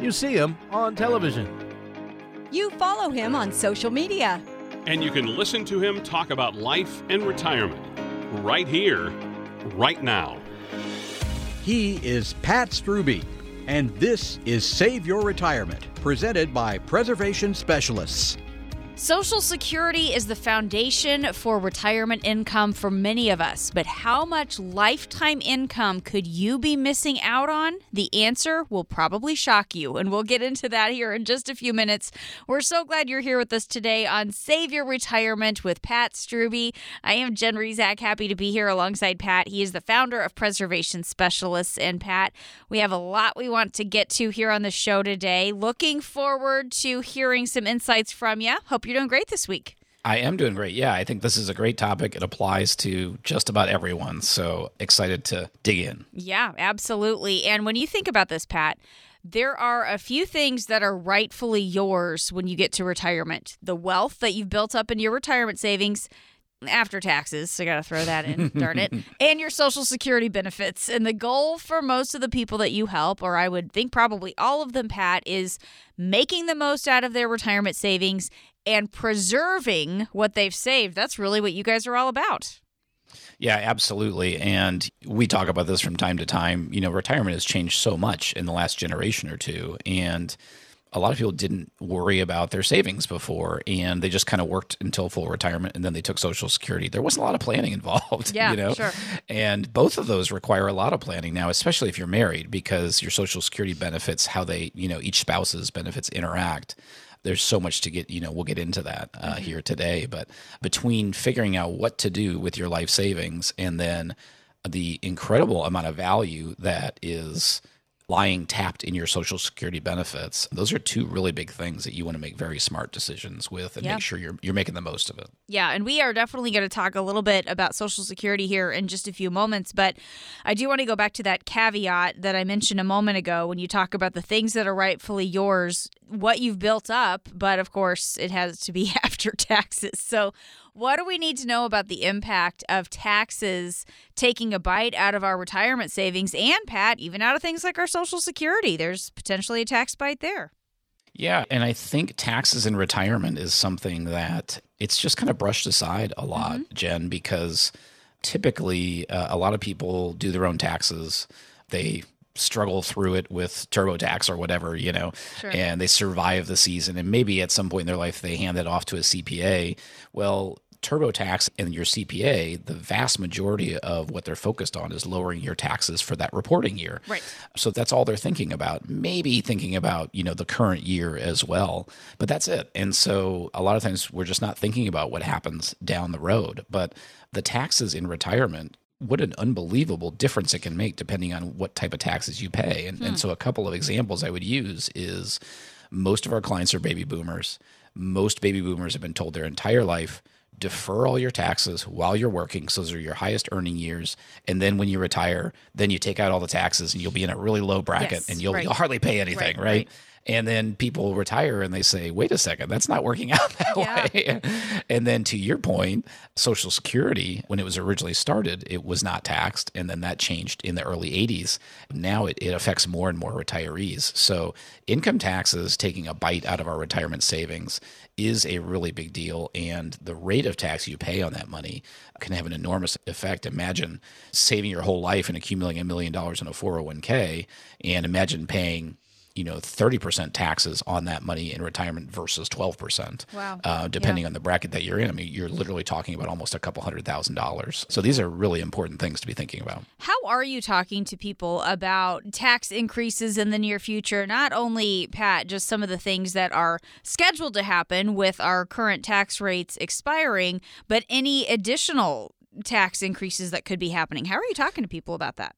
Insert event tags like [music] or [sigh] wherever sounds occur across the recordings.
You see him on television. You follow him on social media. And you can listen to him talk about life and retirement right here, right now. He is Pat Strubbe, and this is Save Your Retirement, presented by Preservation Specialists. Social Security is the foundation for retirement income for many of us, but how much lifetime income could you be missing out on? The answer will probably shock you, and we'll get into that here in just a few minutes. We're so glad you're here with us today on Save Your Retirement with Pat Strubbe. I am Jen Rizak, happy to be here alongside Pat. He is the founder of Preservation Specialists. And Pat, we have a lot we want to get to here on the show today. Looking forward to hearing some insights from you. Hope you're doing great this week. I am doing great. Yeah, I think this is a great topic. It applies to just about everyone. So excited to dig in. Yeah, absolutely. And when you think about this, Pat, there are a few things that are rightfully yours when you get to retirement the wealth that you've built up in your retirement savings. After taxes, so I got to throw that in, [laughs] darn it, and your social security benefits. And the goal for most of the people that you help, or I would think probably all of them, Pat, is making the most out of their retirement savings and preserving what they've saved. That's really what you guys are all about. Yeah, absolutely. And we talk about this from time to time. You know, retirement has changed so much in the last generation or two. And a lot of people didn't worry about their savings before and they just kind of worked until full retirement and then they took social security there wasn't a lot of planning [laughs] involved yeah, you know sure. and both of those require a lot of planning now especially if you're married because your social security benefits how they you know each spouse's benefits interact there's so much to get you know we'll get into that uh, mm-hmm. here today but between figuring out what to do with your life savings and then the incredible amount of value that is lying tapped in your social security benefits those are two really big things that you want to make very smart decisions with and make sure you're you're making the most of it. Yeah and we are definitely going to talk a little bit about social security here in just a few moments but i do want to go back to that caveat that i mentioned a moment ago when you talk about the things that are rightfully yours what you've built up but of course it has to be [laughs] after taxes. So what do we need to know about the impact of taxes taking a bite out of our retirement savings and, Pat, even out of things like our Social Security? There's potentially a tax bite there. Yeah, and I think taxes in retirement is something that it's just kind of brushed aside a lot, mm-hmm. Jen, because typically uh, a lot of people do their own taxes. They struggle through it with TurboTax or whatever, you know, sure. and they survive the season. And maybe at some point in their life, they hand it off to a CPA. Well, TurboTax and your CPA, the vast majority of what they're focused on is lowering your taxes for that reporting year. Right. So that's all they're thinking about. Maybe thinking about, you know, the current year as well, but that's it. And so a lot of times we're just not thinking about what happens down the road. But the taxes in retirement what an unbelievable difference it can make depending on what type of taxes you pay. And, hmm. and so, a couple of examples I would use is most of our clients are baby boomers. Most baby boomers have been told their entire life defer all your taxes while you're working. So those are your highest earning years. And then when you retire, then you take out all the taxes and you'll be in a really low bracket yes, and you'll, right. you'll, hardly pay anything, right? right? And then people retire and they say, wait a second, that's not working [laughs] out that yeah. way. and then to your point, Social Security, when it was originally started, it was not taxed. And then that changed in the early 80s. Now it, it affects more and more retirees. So income taxes taking a bite out of our retirement savings is a really big deal. And the rate of tax you pay on that money can have an enormous effect. Imagine saving your whole life and accumulating a million dollars in a 401k, and imagine paying you know, 30% taxes on that money in retirement versus 12%. Wow. Uh, depending Yeah. on the bracket that you're in. I mean, you're literally talking about almost a couple hundred thousand dollars. So these are really important things to be thinking about. How are you talking to people about tax increases in the near future? Not only, Pat, just some of the things that are scheduled to happen with our current tax rates expiring, but any additional tax increases that could be happening. How are you talking to people about that?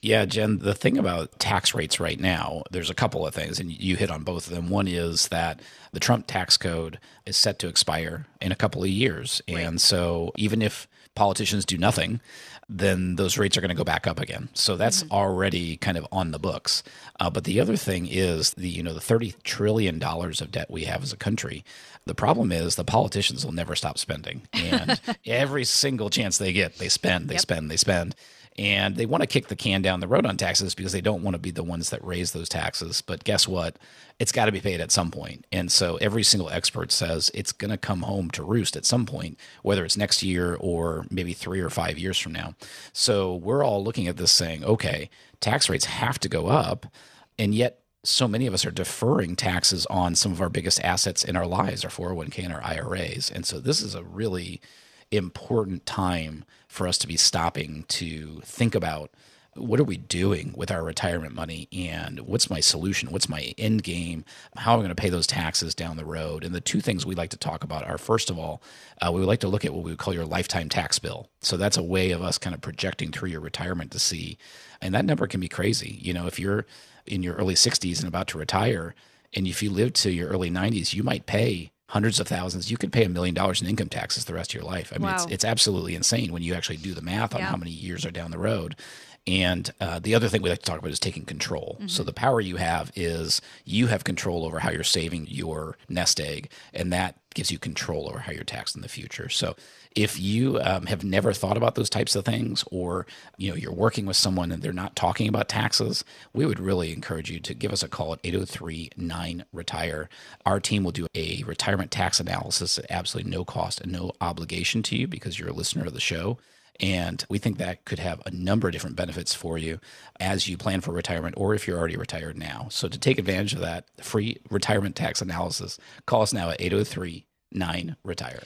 Yeah, Jen, the thing about tax rates right now, there's a couple of things, and you hit on both of them. One is that the Trump tax code is set to expire in a couple of years. And so even if politicians do nothing, then those rates are going to go back up again. So that's already kind of on the books. Uh, but the other thing is the you know the thirty trillion dollars of debt we have as a country. The problem is the politicians will never stop spending, and [laughs] every single chance they get, they spend, they spend, they spend and they want to kick the can down the road on taxes because they don't want to be the ones that raise those taxes. But guess what? It's got to be paid at some point. And so every single expert says it's going to come home to roost at some point, whether it's next year or maybe three or five years from now. So we're all looking at this saying, okay, tax rates have to go up. And yet, so many of us are deferring taxes on some of our biggest assets in our lives, our 401k and our IRAs. And so this is a really important time for us to be stopping to think about what are we doing with our retirement money and what's my solution? What's my end game? How am i going to pay those taxes down the road? And the two things we like to talk about are first of all uh, we would like to look at what we would call your lifetime tax bill. So that's a way of us kind of projecting through your retirement to see and that number can be crazy. You know if you're in your early 60s and about to retire and if you live to your early 90s you might pay hundreds of thousands. You could pay a million dollars in income taxes the rest of your life. I mean, it's, it's absolutely insane when you actually do the math on Yeah. how many years are down the road. And uh, the other thing we like to talk about is taking control. So the power you have is you have control over how you're saving your nest egg, and that gives you control over how you're taxed in the future. So if you um, have never thought about those types of things, or you know you're working with someone and they're not talking about taxes, we would really encourage you to give us a call at 803-9 retire. Our team will do a retirement tax analysis at absolutely no cost and no obligation to you because you're a listener of the show. And we think that could have a number of different benefits for you as you plan for retirement or if you're already retired now. So to take advantage of that free retirement tax analysis, call us now at 803 9 retire.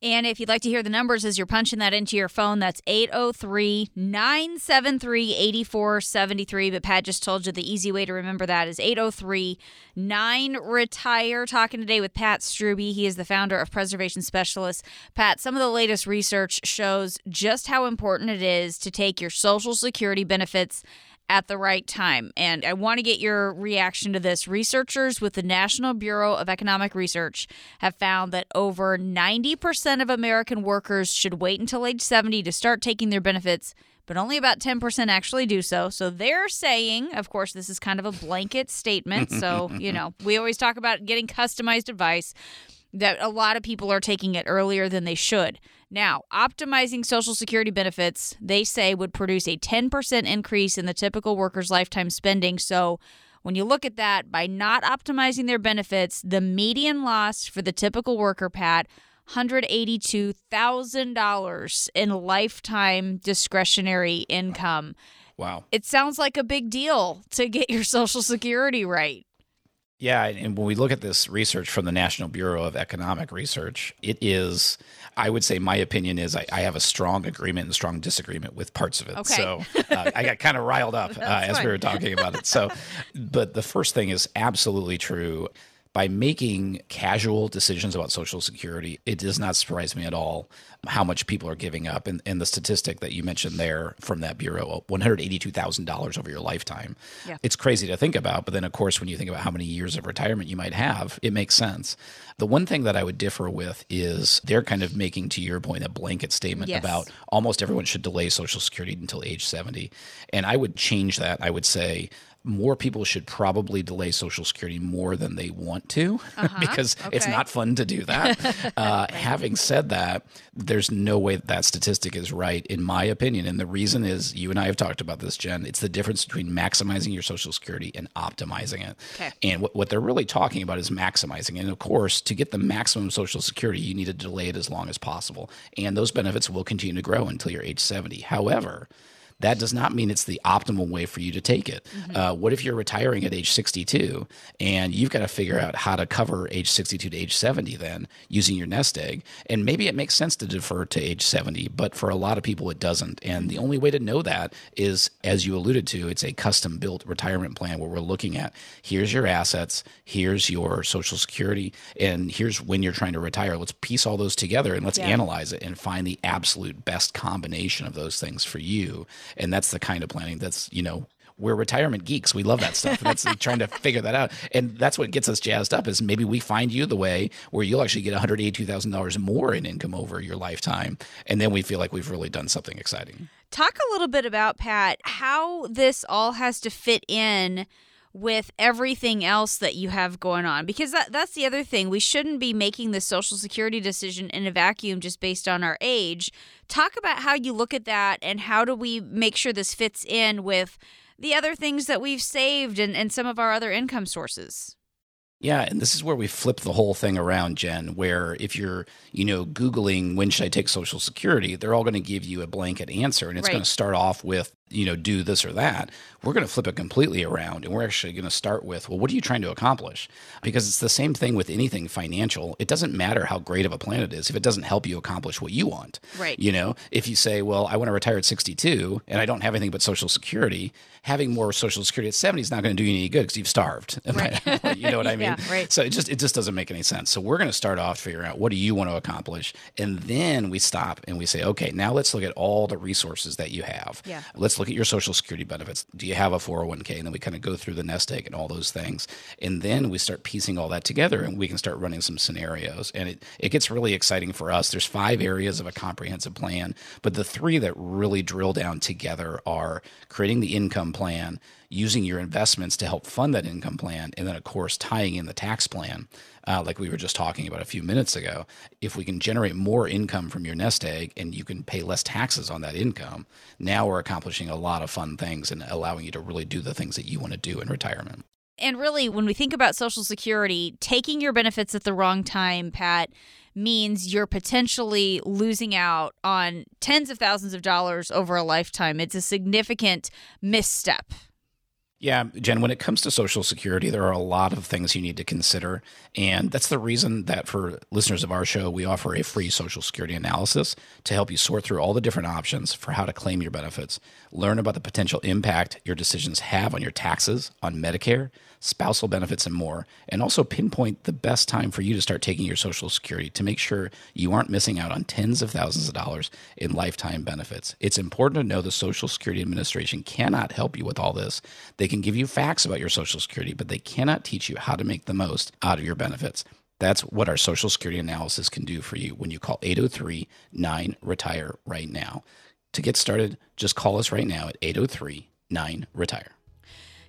And if you'd like to hear the numbers as you're punching that into your phone, that's 803 973 8473. But Pat just told you the easy way to remember that is 803 9 Retire. Talking today with Pat Strubbe. He is the founder of Preservation Specialists. Pat, some of the latest research shows just how important it is to take your Social Security benefits at the right time. And I want to get your reaction to this. Researchers with the National Bureau of Economic Research have found that over 90% of American workers should wait until age 70 to start taking their benefits. But only about 10% actually do so. So they're saying, of course, this is kind of a blanket statement. [laughs] So, you know, we always talk about getting customized advice that a lot of people are taking it earlier than they should. Now, optimizing Social Security benefits, they say, would produce a 10% increase in the typical worker's lifetime spending. So, when you look at that, by not optimizing their benefits, the median loss for the typical worker, Pat, $182,000 in lifetime discretionary income. Wow. It sounds like a big deal to get your Social Security right. Yeah, and when we look at this research from the National Bureau of Economic Research, it is, I would say, my opinion is I, I have a strong agreement and strong disagreement with parts of it. Okay. So uh, I got kind of riled up [laughs] uh, as we were talking about it. So, but the first thing is absolutely true. By making casual decisions about Social Security, it does not surprise me at all how much people are giving up. And, and the statistic that you mentioned there from that bureau uh, $182,000 over your lifetime. Yeah. It's crazy to think about. But then, of course, when you think about how many years of retirement you might have, it makes sense. The one thing that I would differ with is they're kind of making, to your point, a blanket statement Yes. about almost everyone should delay Social Security until age 70. And I would change that. I would say, more people should probably delay Social Security more than they want to [laughs] because it's not fun to do that. [laughs] uh, having said that, there's no way that, that statistic is right, in my opinion. And the reason is you and I have talked about this, Jen. It's the difference between maximizing your Social Security and optimizing it. Okay. And what, what they're really talking about is maximizing. And of course, to get the maximum Social Security, you need to delay it as long as possible. And those benefits will continue to grow until you're age 70. However, that does not mean it's the optimal way for you to take it. Mm-hmm. Uh, what if you're retiring at age 62 and you've got to figure out how to cover age 62 to age 70 then using your nest egg? And maybe it makes sense to defer to age 70, but for a lot of people, it doesn't. And the only way to know that is, as you alluded to, it's a custom built retirement plan where we're looking at here's your assets, here's your social security, and here's when you're trying to retire. Let's piece all those together and let's yeah. analyze it and find the absolute best combination of those things for you. And that's the kind of planning that's, you know, we're retirement geeks. We love that stuff. That's [laughs] trying to figure that out. And that's what gets us jazzed up is maybe we find you the way where you'll actually get $182,000 more in income over your lifetime. And then we feel like we've really done something exciting. Talk a little bit about, Pat, how this all has to fit in with everything else that you have going on because that, that's the other thing we shouldn't be making the social security decision in a vacuum just based on our age talk about how you look at that and how do we make sure this fits in with the other things that we've saved and, and some of our other income sources yeah, and this is where we flip the whole thing around, Jen, where if you're, you know, Googling when should I take Social Security, they're all going to give you a blanket answer. And it's right. going to start off with you know, do this or that. We're going to flip it completely around and we're actually going to start with, well, what are you trying to accomplish? Because it's the same thing with anything financial. It doesn't matter how great of a plan it is if it doesn't help you accomplish what you want. Right. You know, if you say, well, I want to retire at 62 and I don't have anything but Social Security, having more Social Security at 70 is not going to do you any good because you've starved. [laughs] Right. you know what I [laughs] mean? yeah, right. So it just it just doesn't make any sense. So we're going to start off figuring out what do you want to accomplish, and then we stop and we say, okay, now let's look at all the resources that you have. Yeah. Let's look at your Social Security benefits. Do you have a 401k? And then we kind of go through the nest egg and all those things. And then we start piecing all that together and we can start running some scenarios. And it, it gets really exciting for us. There's five areas of a comprehensive plan, but the three that really drill down together are creating the income plan, using your investments to help fund that income plan, and then, of course, tying in the tax plan, uh, like we were just talking about a few minutes ago. If we can generate more income from your nest egg and you can pay less taxes on that income, now we're accomplishing a lot of fun things and allowing you to really do the things that you want to do in retirement. And really, when we think about Social Security, taking your benefits at the wrong time, Pat, means you're potentially losing out on tens of thousands of dollars over a lifetime. It's a significant misstep. Yeah, Jen, when it comes to Social Security, there are a lot of things you need to consider. And that's the reason that for listeners of our show, we offer a free Social Security analysis to help you sort through all the different options for how to claim your benefits, learn about the potential impact your decisions have on your taxes, on Medicare, spousal benefits, and more, and also pinpoint the best time for you to start taking your Social Security to make sure you aren't missing out on tens of thousands of dollars in lifetime benefits. It's important to know the Social Security Administration cannot help you with all this. They can give you facts about your Social Security, but they cannot teach you how to make the most out of your benefits. That's what our Social Security analysis can do for you when you call 803 9 Retire right now. To get started, just call us right now at 803 9 Retire.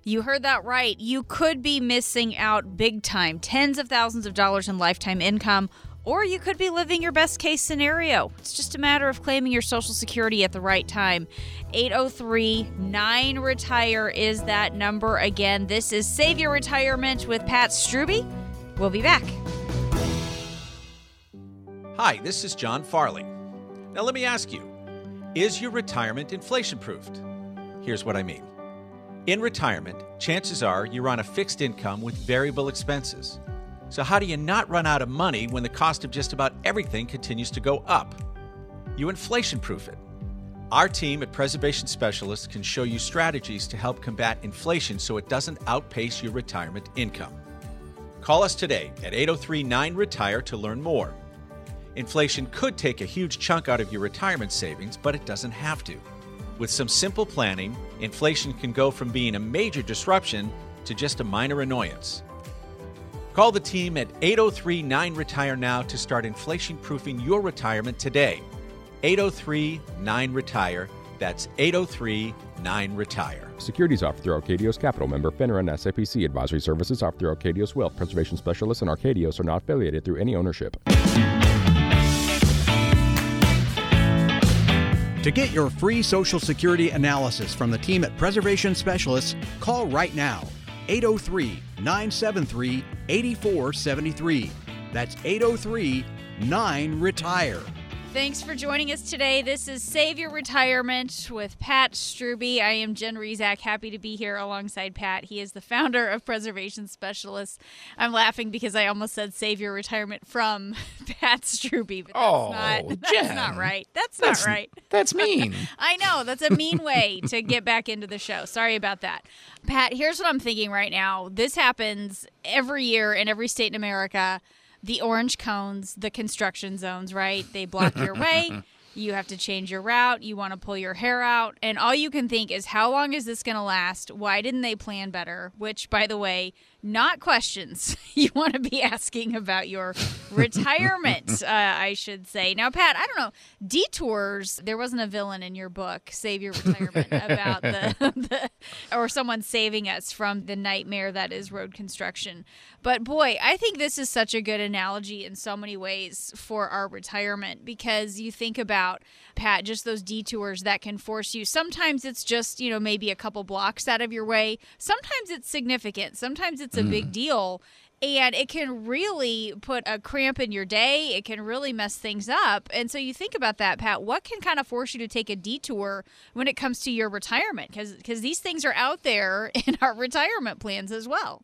You heard that right. You could be missing out big time, tens of thousands of dollars in lifetime income, or you could be living your best case scenario. It's just a matter of claiming your Social Security at the right time. 803 9 Retire is that number again. This is Save Your Retirement with Pat Strubbe. We'll be back. Hi, this is John Farley. Now, let me ask you is your retirement inflation proofed? Here's what I mean. In retirement, chances are you're on a fixed income with variable expenses. So, how do you not run out of money when the cost of just about everything continues to go up? You inflation proof it. Our team at Preservation Specialists can show you strategies to help combat inflation so it doesn't outpace your retirement income. Call us today at 803 9 Retire to learn more. Inflation could take a huge chunk out of your retirement savings, but it doesn't have to. With some simple planning, inflation can go from being a major disruption to just a minor annoyance. Call the team at 803 9 Retire Now to start inflation proofing your retirement today. 803 9 Retire. That's 803 9 Retire. Securities offered through Arkadios Capital member FINRA and SIPC advisory services offered through Arkadios Wealth Preservation Specialists and Arkadios are not affiliated through any ownership. To get your free Social Security analysis from the team at Preservation Specialists, call right now 803 973 8473. That's 803 9 Retire. Thanks for joining us today. This is Save Your Retirement with Pat Strubbe. I am Jen Rizak, happy to be here alongside Pat. He is the founder of Preservation Specialists. I'm laughing because I almost said Save Your Retirement from [laughs] Pat Strubbe, but that's, Oh, not, [laughs] that's Jen. not right. That's, That's not right. [laughs] That's mean. I know. That's a mean way to get back into the show. Sorry about that. Pat, here's what I'm thinking right now. This happens every year in every state in America. The orange cones, the construction zones, right? They block your [laughs] way. You have to change your route. You want to pull your hair out. And all you can think is, how long is this going to last? Why didn't they plan better? Which, by the way, not questions [laughs] you want to be asking about your [laughs] retirement, uh, I should say. Now, Pat, I don't know. Detours, there wasn't a villain in your book, Save Your Retirement, about the, [laughs] the, or someone saving us from the nightmare that is road construction. But boy, I think this is such a good analogy in so many ways for our retirement because you think about, Pat, just those detours that can force you. Sometimes it's just, you know, maybe a couple blocks out of your way. Sometimes it's significant. Sometimes it's a big mm. deal. And it can really put a cramp in your day. It can really mess things up. And so you think about that, Pat. What can kind of force you to take a detour when it comes to your retirement? Because these things are out there [laughs] in our retirement plans as well.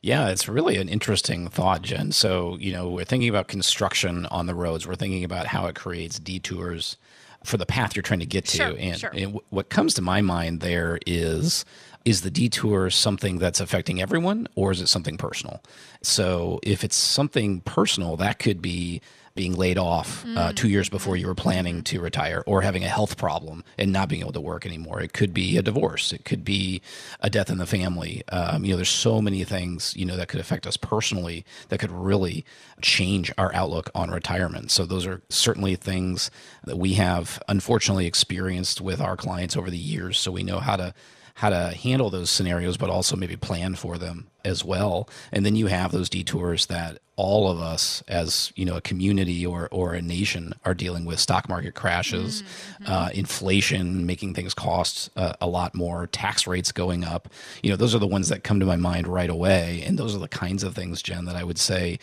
Yeah, it's really an interesting thought, Jen. So, you know, we're thinking about construction on the roads. We're thinking about how it creates detours for the path you're trying to get to. Sure, and, sure. and what comes to my mind there is is the detour something that's affecting everyone or is it something personal? So, if it's something personal, that could be being laid off uh, two years before you were planning to retire or having a health problem and not being able to work anymore. It could be a divorce. It could be a death in the family. Um, you know, there's so many things, you know, that could affect us personally that could really change our outlook on retirement. So those are certainly things that we have unfortunately experienced with our clients over the years. So we know how to how to handle those scenarios, but also maybe plan for them as well. And then you have those detours that all of us as you know a community or or a nation are dealing with. Stock market crashes uh, inflation making things cost uh, a lot more tax rates going up. You know those are the ones that come to my mind right away. And those are the kinds of things jen that i would say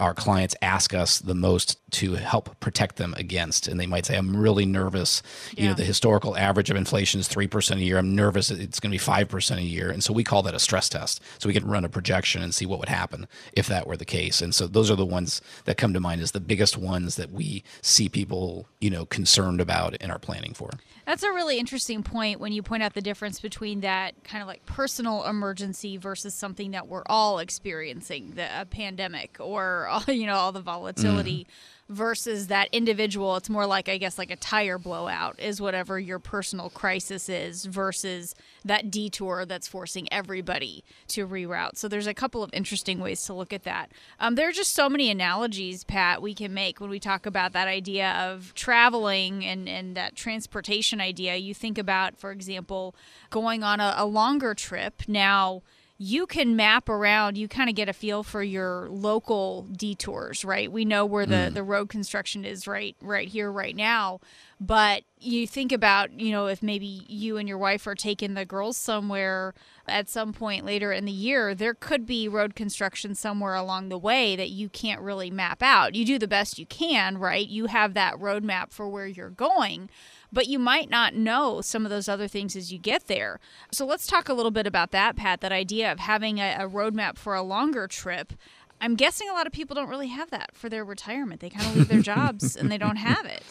our clients ask us the most to help protect them against. And they might say i'm really nervous. You know the historical average of inflation is 3% a year. I'm nervous it's going to be 5% a year. And so we call that a stress test. So we can run a projection and see what would happen if that were the case. And so those are the ones that come to mind as the biggest ones that we see people you know concerned about and are planning for That's a really interesting point when you point out the difference between that kind of like personal emergency versus something that we're all experiencing, the pandemic or [laughs] you know all the volatility mm. Versus that individual. It's more like I guess like a tire blowout is whatever your personal crisis is versus that detour that's forcing everybody to reroute. So there's a couple of interesting ways to look at that. Um, there are just so many analogies, Pat, we can make when we talk about that idea of traveling and, and that transportation idea. You think about, for example, going on a, a longer trip. Now, you can map around you kind of get a feel for your local detours right? We know where the, mm. the road construction is right right here right now. But you think about you know if maybe you and your wife are taking the girls somewhere at some point later in the year there could be road construction somewhere along the way that you can't really map out you do the best you can right you have that roadmap for where you're going but you might not know some of those other things as you get there. So let's talk a little bit about that, Pat, that idea of having a, a roadmap for a longer trip. I'm guessing a lot of people don't really have that for their retirement. They kind of leave their [laughs] jobs and they don't have it.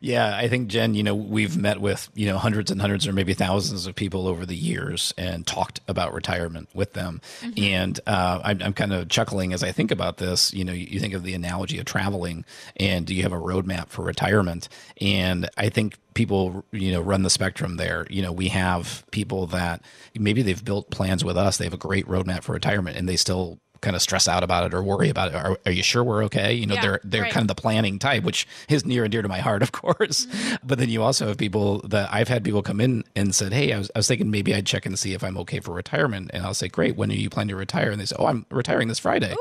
Yeah, I think Jen, you know, we've met with, you know, hundreds and hundreds or maybe thousands of people over the years and talked about retirement with them. And uh, I'm, I'm kind of chuckling as I think about this. You know, you, you think of the analogy of traveling and do you have a roadmap for retirement? And I think people, you know, run the spectrum there. You know, we have people that maybe they've built plans with us, they have a great roadmap for retirement and they still kind of stress out about it or worry about it. Are, are you sure we're okay? You know, Yeah, they're they're right. kind of the planning type, which is near and dear to my heart, of course. But then you also have people that I've had people come in and said, "Hey, I was, I was thinking maybe I'd check and see if I'm okay for retirement." And I'll say, "Great, when are you planning to retire?" And they say, "Oh, I'm retiring this Friday,"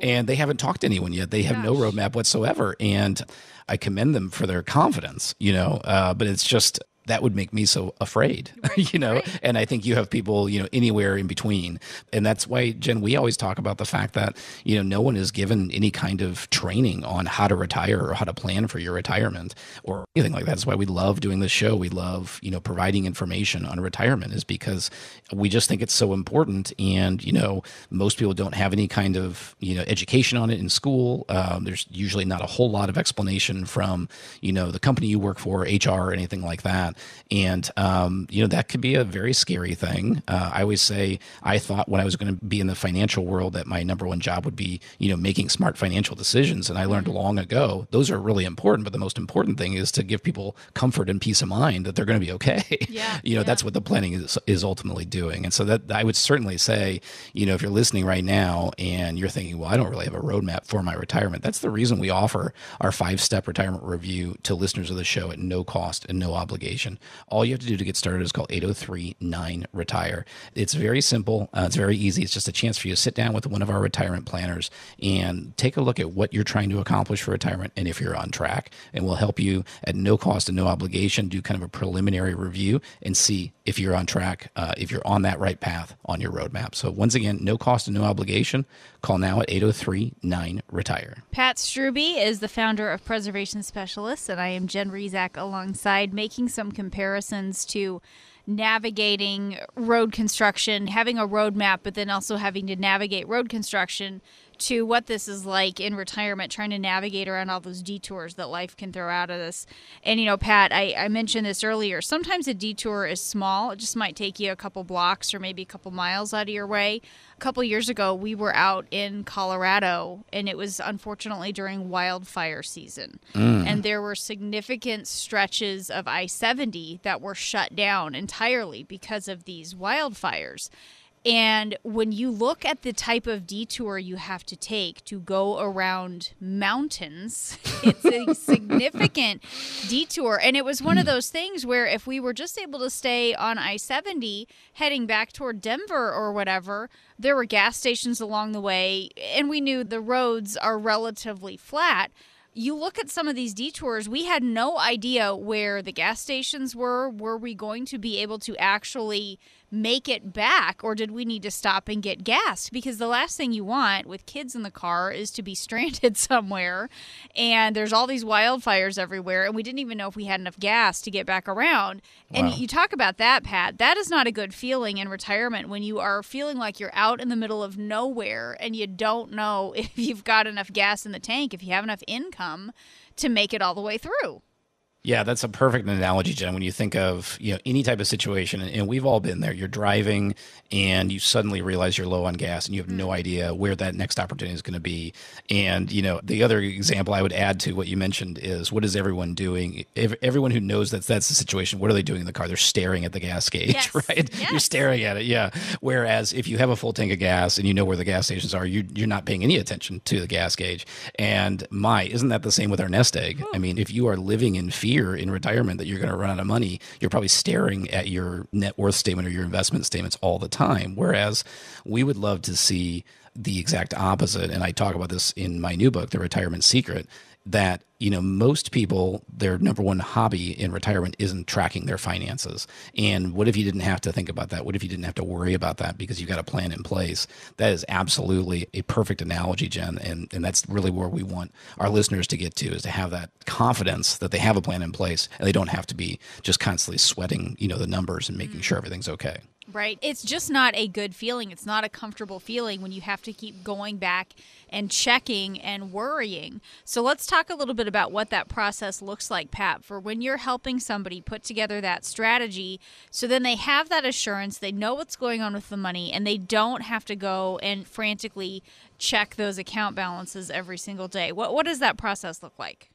and they haven't talked to anyone yet. They have no roadmap whatsoever, and I commend them for their confidence. You know, uh, but it's just that would make me so afraid, [laughs] right, you know? Right. And I think you have people, you know, anywhere in between. And that's why, Jen, we always talk about the fact that, you know, no one is given any kind of training on how to retire or how to plan for your retirement or anything like that. That's why we love doing this show. We love, you know, providing information on retirement is because we just think it's so important. And, you know, most people don't have any kind of, you know, education on it in school. Um, there's usually not a whole lot of explanation from, you know, the company you work for, HR, or anything like that. And, um, you know, that could be a very scary thing. Uh, I always say I thought when I was going to be in the financial world that my number one job would be, you know, making smart financial decisions. And I learned mm-hmm. long ago those are really important. But the most important thing is to give people comfort and peace of mind that they're going to be okay. [laughs] Yeah, you know, yeah. that's what the planning is, is ultimately doing. And so that I would certainly say, you know, if you're listening right now and you're thinking, well, I don't really have a roadmap for my retirement, that's the reason we offer our five step retirement review to listeners of the show at no cost and no obligation. All you have to do to get started is call 803 9 Retire. It's very simple, uh, it's very easy. It's just a chance for you to sit down with one of our retirement planners and take a look at what you're trying to accomplish for retirement and if you're on track. And we'll help you at no cost and no obligation do kind of a preliminary review and see if you're on track, uh, if you're on that right path on your roadmap. So, once again, no cost and no obligation. Call now at 803 9 Retire. Pat Strubbe is the founder of Preservation Specialists, and I am Jen Rizak alongside making some comparisons to navigating road construction, having a roadmap, but then also having to navigate road construction to what this is like in retirement, trying to navigate around all those detours that life can throw out at us. And, you know, Pat, I, I mentioned this earlier. Sometimes a detour is small, it just might take you a couple blocks or maybe a couple miles out of your way. A couple years ago, we were out in Colorado, and it was unfortunately during wildfire season. Mm. And there were significant stretches of I 70 that were shut down entirely because of these wildfires. And when you look at the type of detour you have to take to go around mountains, [laughs] it's a [laughs] significant detour. And it was one of those things where if we were just able to stay on I 70 heading back toward Denver or whatever, there were gas stations along the way, and we knew the roads are relatively flat you look at some of these detours, we had no idea where the gas stations were. Were we going to be able to actually make it back or did we need to stop and get gas? Because the last thing you want with kids in the car is to be [laughs] stranded somewhere and there's all these wildfires everywhere and we didn't even know if we had enough gas to get back around. Wow. and you talk about that pat. That is not a good feeling in retirement when you are feeling like you're out in the middle of nowhere and you don't know [laughs] if you've got enough gas in the tank if you have enough income to make it all the way through yeah, that's a perfect analogy, Jen. When you think of you know any type of situation, and we've all been there. You're driving, and you suddenly realize you're low on gas, and you have no mm-hmm. idea where that next opportunity is going to be. And you know, the other example I would add to what you mentioned is what is everyone doing? Everyone who knows that that's the situation, what are they doing in the car? They're staring at the gas gauge, [laughs] yes. right? Yes. You're staring at it, yeah. Whereas if you have a full tank of gas and you know where the gas stations are, you, you're not paying any attention to the gas gauge. And my, isn't that the same with our nest egg? I mean, if you are living in fear in retirement that you're going to run out of money, you're probably staring at your net worth statement or your investment statements all the time. Whereas we would love to see the exact opposite. And I talk about this in my new book, The Retirement Secret, that you know most people their number one hobby in retirement isn't tracking their finances. And what if you didn't have to think about that? What if you didn't have to worry about that because you've got a plan in place? That is absolutely a perfect analogy jen and, and that's really where we want our listeners to get to is to have that confidence that they have a plan in place and they don't have to be just constantly sweating you know the numbers and making mm-hmm. sure everything's okay Right. It's just not a good feeling. It's not a comfortable feeling when you have to keep going back and checking and worrying. So let's talk a little bit about what that process looks like, Pat, for when you're helping somebody put together that strategy. So then they have that assurance, they know what's going on with the money, and they don't have to go and frantically check those account balances every single day. What, what does that process look like?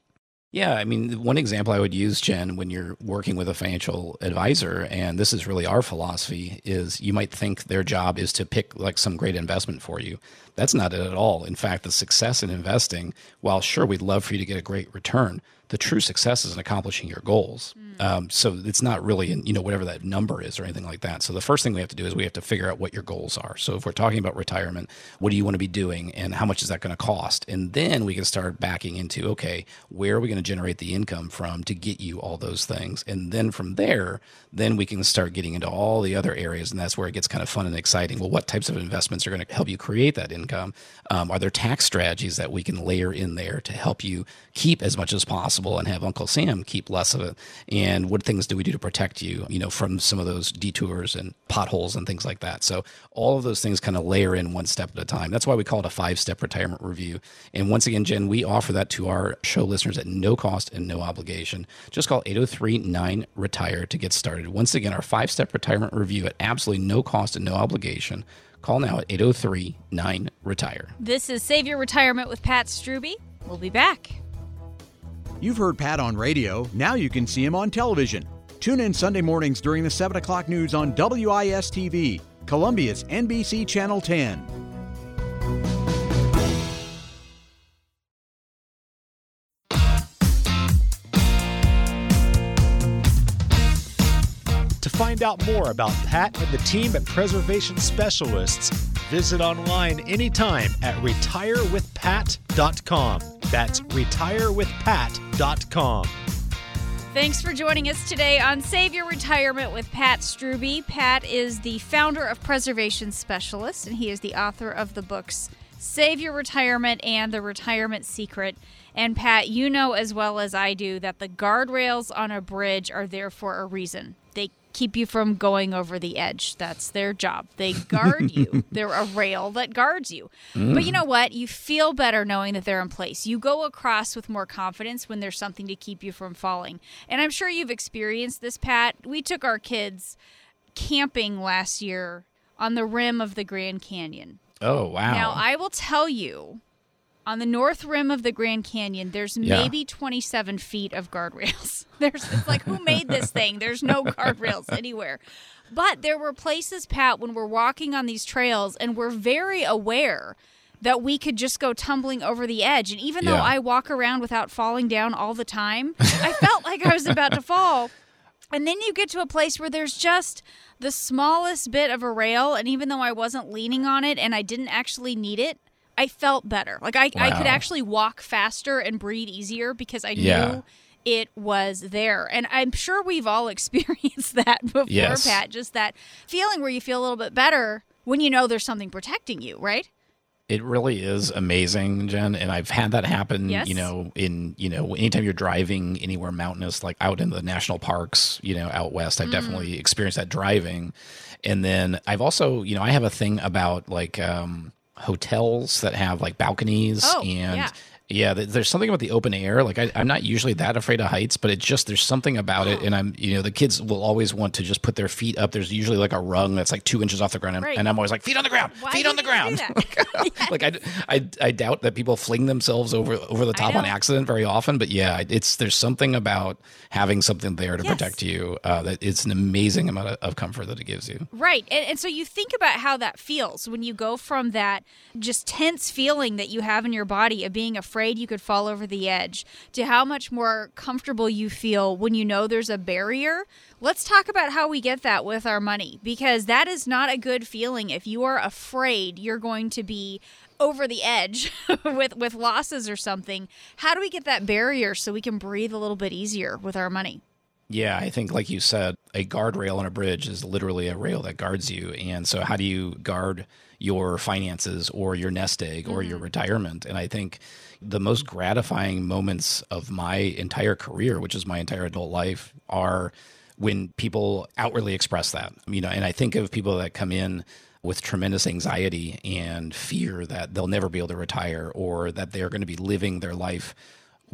Yeah, I mean, one example I would use, Jen, when you're working with a financial advisor, and this is really our philosophy, is you might think their job is to pick like some great investment for you. That's not it at all. In fact, the success in investing, while sure we'd love for you to get a great return, the true success is in accomplishing your goals. Um, so it's not really, in, you know, whatever that number is or anything like that. So the first thing we have to do is we have to figure out what your goals are. So if we're talking about retirement, what do you want to be doing and how much is that going to cost? And then we can start backing into, okay, where are we going to generate the income from to get you all those things? And then from there, then we can start getting into all the other areas. And that's where it gets kind of fun and exciting. Well, what types of investments are going to help you create that income? Um, are there tax strategies that we can layer in there to help you keep as much as possible and have Uncle Sam keep less of it? And what things do we do to protect you, you know, from some of those detours and potholes and things like that? So all of those things kind of layer in one step at a time. That's why we call it a five-step retirement review. And once again, Jen, we offer that to our show listeners at no cost and no obligation. Just call 803-9-RETIRE to get started. Once again, our five-step retirement review at absolutely no cost and no obligation. Call now at 803-9-RETIRE. This is Save Your Retirement with Pat Strubbe. We'll be back. You've heard Pat on radio. Now you can see him on television. Tune in Sunday mornings during the 7 o'clock news on WIS TV, Columbia's NBC Channel 10. To find out more about Pat and the team at Preservation Specialists, visit online anytime at retirewithpat.com. That's retirewithpat.com. Thanks for joining us today on Save Your Retirement with Pat Strubbe. Pat is the founder of Preservation Specialists, and he is the author of the books Save Your Retirement and The Retirement Secret. And Pat, you know as well as I do that the guardrails on a bridge are there for a reason. Keep you from going over the edge. That's their job. They guard you. [laughs] They're a rail that guards you. But you know what? You feel better knowing that they're in place. You go across with more confidence when there's something to keep you from falling. And I'm sure you've experienced this, Pat. We took our kids camping last year on the rim of the Grand Canyon. Oh, wow. Now, I will tell you, on the north rim of the Grand Canyon, there's Yeah. maybe 27 feet of guardrails. [laughs] There's it's like who made this thing? There's no [laughs] guardrails anywhere. But there were places, Pat, when we're walking on these trails and we're very aware that we could just go tumbling over the edge. And even though I walk around without falling down all the time, I felt like I was about to [laughs] fall. And then you get to a place where there's just the smallest bit of a rail. And even though I wasn't leaning on it and I didn't actually need it, I felt better. Like I, I could actually walk faster and breathe easier because I Yeah. knew it was there. And I'm sure we've all [laughs] experienced that before, Yes. Pat. Just that feeling where you feel a little bit better when you know there's something protecting you, right? It really is amazing, Jen. And I've had that happen, Yes. you know, in, you know, anytime you're driving anywhere mountainous, like out in the national parks, you know, out west, Mm. I've definitely experienced that driving. And then I've also, you know, I have a thing about like um, hotels that have like balconies Oh, and. yeah. Yeah, there's something about the open air. Like I, I'm not usually that afraid of heights, but it's just there's something about it, and I'm you know the kids will always want to just put their feet up. There's usually like a rung that's like two inches off the ground, and, Right. and I'm always like feet on the ground, Why feet on the ground. [laughs] [laughs] like I, I, I doubt that people fling themselves over over the top on accident very often, but yeah, it's there's something about having something there to Yes. protect you uh, that it's an amazing amount of, of comfort that it gives you. Right. And, and so you think about how that feels when you go from that just tense feeling that you have in your body of being afraid you could fall over the edge to how much more comfortable you feel when you know there's a barrier. Let's talk about how we get that with our money because that is not a good feeling if you are afraid you're going to be over the edge [laughs] with with losses or something. How do we get that barrier so we can breathe a little bit easier with our money? Yeah, I think, like you said, a guardrail on a bridge is literally a rail that guards you. And so, how do you guard your finances or your nest egg or your mm-hmm. retirement? And I think the most gratifying moments of my entire career, which is my entire adult life, are when people outwardly express that. You know, and I think of people that come in with tremendous anxiety and fear that they'll never be able to retire or that they're going to be living their life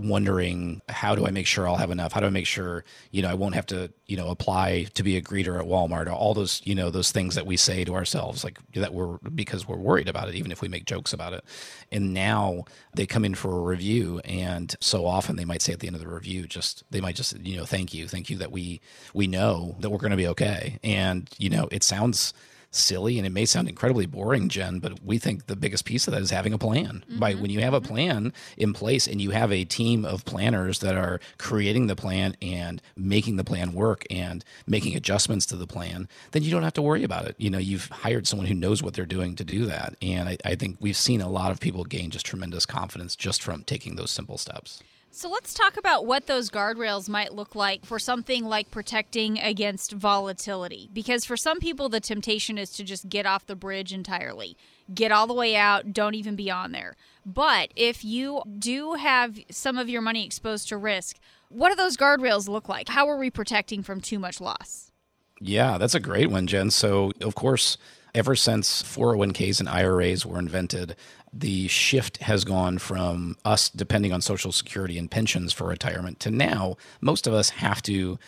wondering how do I make sure I'll have enough? How do I make sure, you know, I won't have to, you know, apply to be a greeter at Walmart or all those, you know, those things that we say to ourselves, like that we're because we're worried about it, even if we make jokes about it. And now they come in for a review and so often they might say at the end of the review, just they might just, you know, thank you, thank you that we we know that we're gonna be okay. And, you know, it sounds silly and it may sound incredibly boring, Jen, but we think the biggest piece of that is having a plan. Mm-hmm. By when you have a plan in place and you have a team of planners that are creating the plan and making the plan work and making adjustments to the plan, then you don't have to worry about it. You know, you've hired someone who knows what they're doing to do that. And I, I think we've seen a lot of people gain just tremendous confidence just from taking those simple steps. So let's talk about what those guardrails might look like for something like protecting against volatility. Because for some people, the temptation is to just get off the bridge entirely, get all the way out, don't even be on there. But if you do have some of your money exposed to risk, what do those guardrails look like? How are we protecting from too much loss? Yeah, that's a great one, Jen. So, of course, ever since 401ks and IRAs were invented, the shift has gone from us depending on Social Security and pensions for retirement to now most of us have to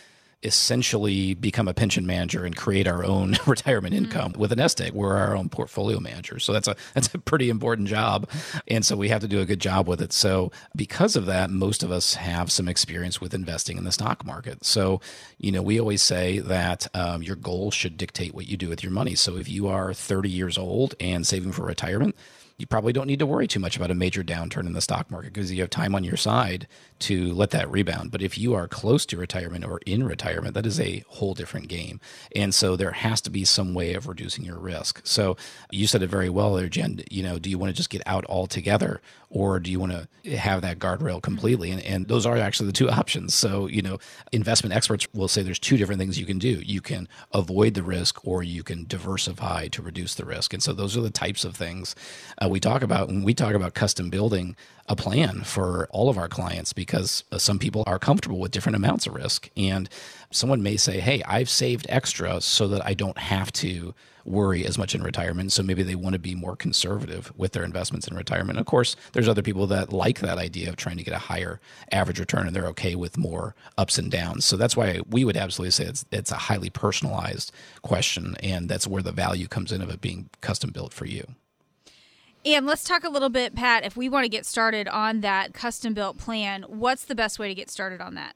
essentially become a pension manager and create our own [laughs] retirement mm-hmm. income mm-hmm. with a nest egg. We're our own portfolio manager. So that's a that's a pretty important job. And so we have to do a good job with it. So because of that, most of us have some experience with investing in the stock market. So, you know, we always say that um, your goal should dictate what you do with your money. So if you are 30 years old and saving for retirement, you probably don't need to worry too much about a major downturn in the stock market because you have time on your side to let that rebound. But if you are close to retirement or in retirement, that is a whole different game. And so there has to be some way of reducing your risk. So you said it very well there, Jen. You know, do you want to just get out altogether or do you want to have that guardrail completely? And, and those are actually the two [laughs] options. So, you know, investment experts will say there's two different things you can do. You can avoid the risk or you can diversify to reduce the risk. And so those are the types of things uh, we talk about when we talk about custom building a plan for all of our clients because uh, some people are comfortable with different amounts of risk. And someone may say, Hey, I've saved extra so that I don't have to worry as much in retirement. So maybe they want to be more conservative with their investments in retirement. Of course, there's other people that like that idea of trying to get a higher average return and they're okay with more ups and downs. So that's why we would absolutely say it's, it's a highly personalized question. And that's where the value comes in of it being custom built for you. And let's talk a little bit, Pat, if we want to get started on that custom built plan, what's the best way to get started on that?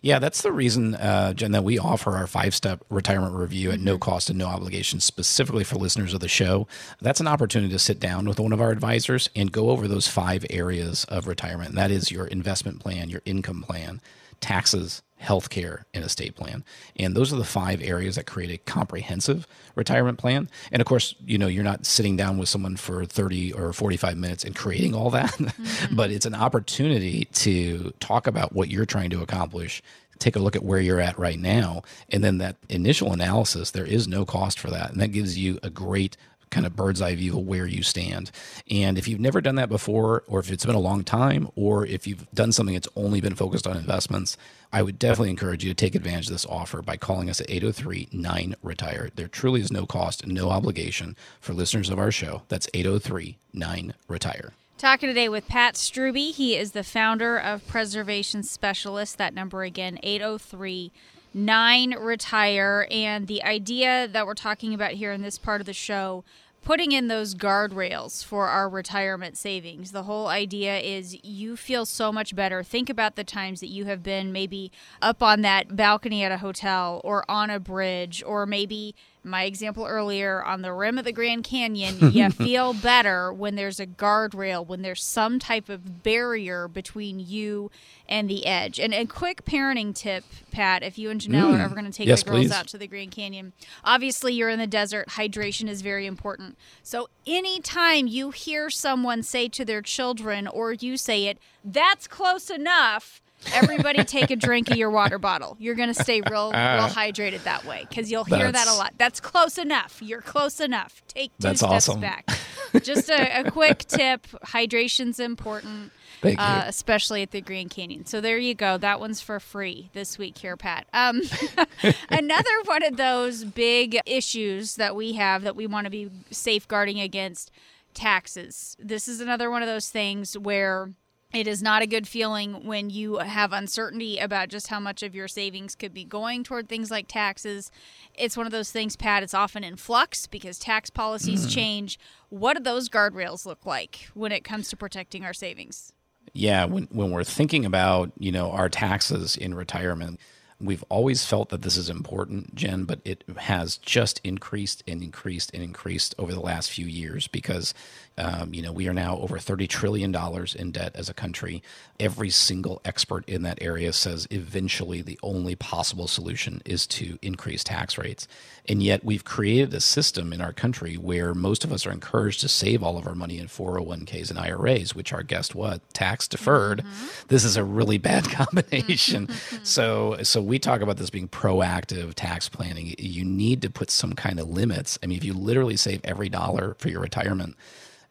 Yeah, that's the reason, uh, Jen, that we offer our five step retirement review at no mm-hmm. cost and no obligation specifically for listeners of the show. That's an opportunity to sit down with one of our advisors and go over those five areas of retirement. And that is your investment plan, your income plan, taxes, healthcare, and estate plan. And those are the five areas that create a comprehensive retirement plan. And of course, you know, you're not sitting down with someone for 30 or 45 minutes and creating all that, [laughs] mm-hmm. but it's an opportunity to talk about what you're trying to accomplish take a look at where you're at right now and then that initial analysis there is no cost for that and that gives you a great kind of bird's eye view of where you stand. And if you've never done that before, or if it's been a long time, or if you've done something that's only been focused on investments, I would definitely encourage you to take advantage of this offer by calling us at 803 9 Retire. There truly is no cost no obligation for listeners of our show. That's 803 9 Retire. Talking today with Pat Strubbe. He is the founder of Preservation Specialists. That number again, 803 9 Retire. And the idea that we're talking about here in this part of the show putting in those guardrails for our retirement savings. The whole idea is you feel so much better. Think about the times that you have been maybe up on that balcony at a hotel or on a bridge or maybe my example earlier on the rim of the Grand Canyon, [laughs] you feel better when there's a guardrail, when there's some type of barrier between you and the edge. And a quick parenting tip, Pat, if you and Janelle mm. are ever going to take yes, the girls please. out to the Grand Canyon, obviously you're in the desert, hydration is very important. So anytime you hear someone say to their children or you say it, that's close enough Everybody take a drink of your water bottle. You're going to stay real, [laughs] real hydrated that way because you'll hear that a lot. That's close enough. You're close enough. Take two That's steps awesome. back. [laughs] Just a, a, quick tip hydration's important. Uh. Especially at the Grand Canyon. So there you go. That one's for free this week here, Pat. Um, [laughs] another one of those big issues that we have that we want to be safeguarding against taxes. This is another one of those things where it is not a good feeling when you have uncertainty about just how much of your savings could be going toward things like taxes. It's one of those things, Pat, it's often in flux because tax policies mm. change. What do those guardrails look like when it comes to protecting our savings? Yeah, when, when we're thinking about, you know, our taxes in retirement, We've always felt that this is important, Jen, but it has just increased and increased and increased over the last few years because, um, you know, we are now over $30 trillion in debt as a country. Every single expert in that area says eventually the only possible solution is to increase tax rates. And yet we've created a system in our country where most of us are encouraged to save all of our money in 401ks and IRAs, which are, guess what, tax deferred. Mm-hmm. This is a really bad [laughs] combination. [laughs] so, so we talk about this being proactive tax planning. You need to put some kind of limits. I mean, if you literally save every dollar for your retirement,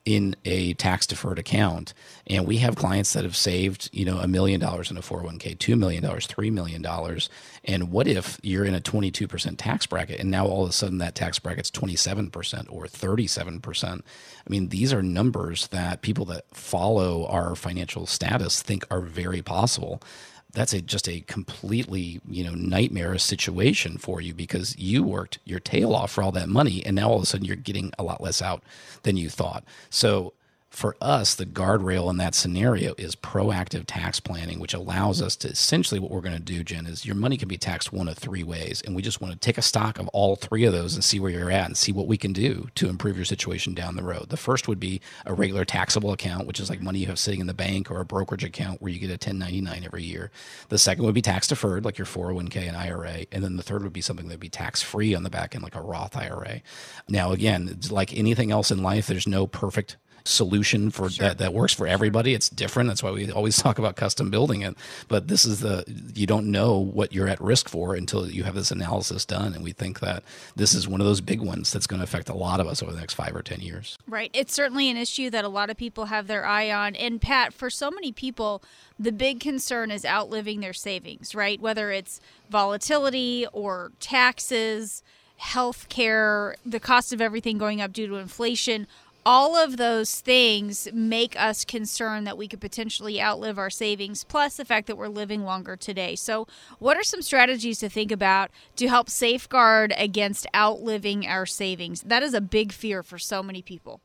in a tax deferred account. And we have clients that have saved, you know, a million dollars in a 401k, $2 million, $3 million. And what if you're in a 22% tax bracket and now all of a sudden that tax bracket's 27% or 37%? I mean, these are numbers that people that follow our financial status think are very possible that's a just a completely you know nightmare situation for you because you worked your tail off for all that money and now all of a sudden you're getting a lot less out than you thought. So for us, the guardrail in that scenario is proactive tax planning, which allows us to essentially what we're going to do, Jen, is your money can be taxed one of three ways. And we just want to take a stock of all three of those and see where you're at and see what we can do to improve your situation down the road. The first would be a regular taxable account, which is like money you have sitting in the bank or a brokerage account where you get a 1099 every year. The second would be tax deferred, like your 401k and IRA. And then the third would be something that would be tax free on the back end, like a Roth IRA. Now, again, like anything else in life, there's no perfect solution for sure. that that works for everybody. It's different. That's why we always [laughs] talk about custom building it. But this is the you don't know what you're at risk for until you have this analysis done. And we think that this is one of those big ones that's going to affect a lot of us over the next five or ten years. Right. It's certainly an issue that a lot of people have their eye on. And Pat, for so many people, the big concern is outliving their savings, right? Whether it's volatility or taxes, health care, the cost of everything going up due to inflation all of those things make us concerned that we could potentially outlive our savings, plus the fact that we're living longer today. So, what are some strategies to think about to help safeguard against outliving our savings? That is a big fear for so many people.